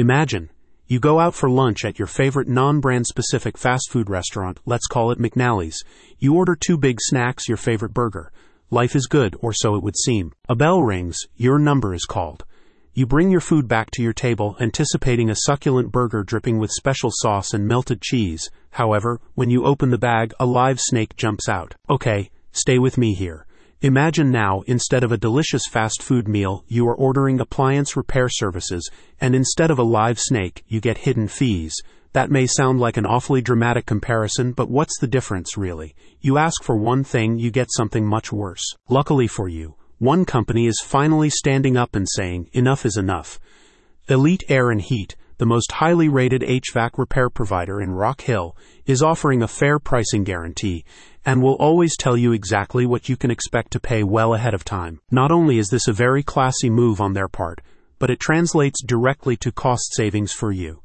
Imagine, you go out for lunch at your favorite non brand specific fast food restaurant, let's call it McNally's. You order two big snacks, your favorite burger. Life is good, or so it would seem. A bell rings, your number is called. You bring your food back to your table, anticipating a succulent burger dripping with special sauce and melted cheese. However, when you open the bag, a live snake jumps out. Okay, stay with me here. Imagine now, instead of a delicious fast food meal, you are ordering appliance repair services, and instead of a live snake, you get hidden fees. That may sound like an awfully dramatic comparison, but what's the difference, really? You ask for one thing, you get something much worse. Luckily for you, one company is finally standing up and saying, enough is enough. Elite Air and Heat, the most highly rated HVAC repair provider in Rock Hill, is offering a fair pricing guarantee and will always tell you exactly what you can expect to pay well ahead of time. Not only is this a very classy move on their part, but it translates directly to cost savings for you.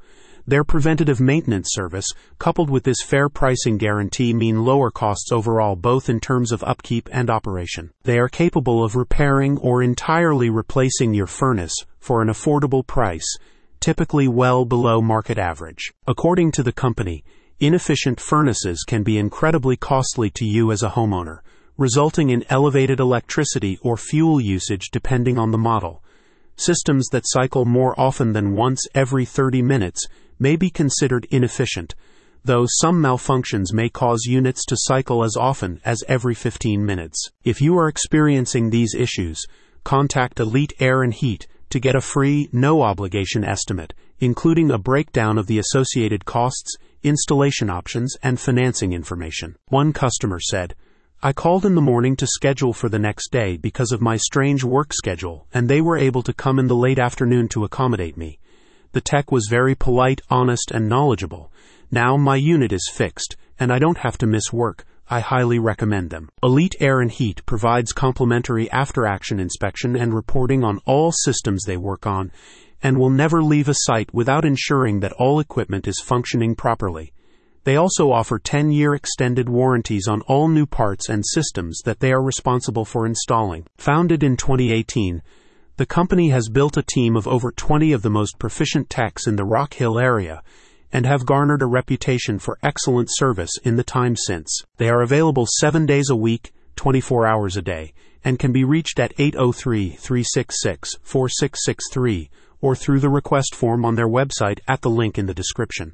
Their preventative maintenance service, coupled with this fair pricing guarantee, mean lower costs overall, both in terms of upkeep and operation. They are capable of repairing or entirely replacing your furnace for an affordable price typically well below market average. According to the company, inefficient furnaces can be incredibly costly to you as a homeowner, resulting in elevated electricity or fuel usage depending on the model. Systems that cycle more often than once every 30 minutes may be considered inefficient, though some malfunctions may cause units to cycle as often as every 15 minutes. If you are experiencing these issues, contact Elite Air and Heat to get a free, no obligation estimate, including a breakdown of the associated costs, installation options, and financing information. One customer said, I called in the morning to schedule for the next day because of my strange work schedule, and they were able to come in the late afternoon to accommodate me. The tech was very polite, honest, and knowledgeable. Now my unit is fixed, and I don't have to miss work. I highly recommend them. Elite Air and Heat provides complimentary after action inspection and reporting on all systems they work on and will never leave a site without ensuring that all equipment is functioning properly. They also offer 10 year extended warranties on all new parts and systems that they are responsible for installing. Founded in 2018, the company has built a team of over 20 of the most proficient techs in the Rock Hill area and have garnered a reputation for excellent service in the time since. They are available seven days a week, 24 hours a day, and can be reached at 803 366 4663 or through the request form on their website at the link in the description.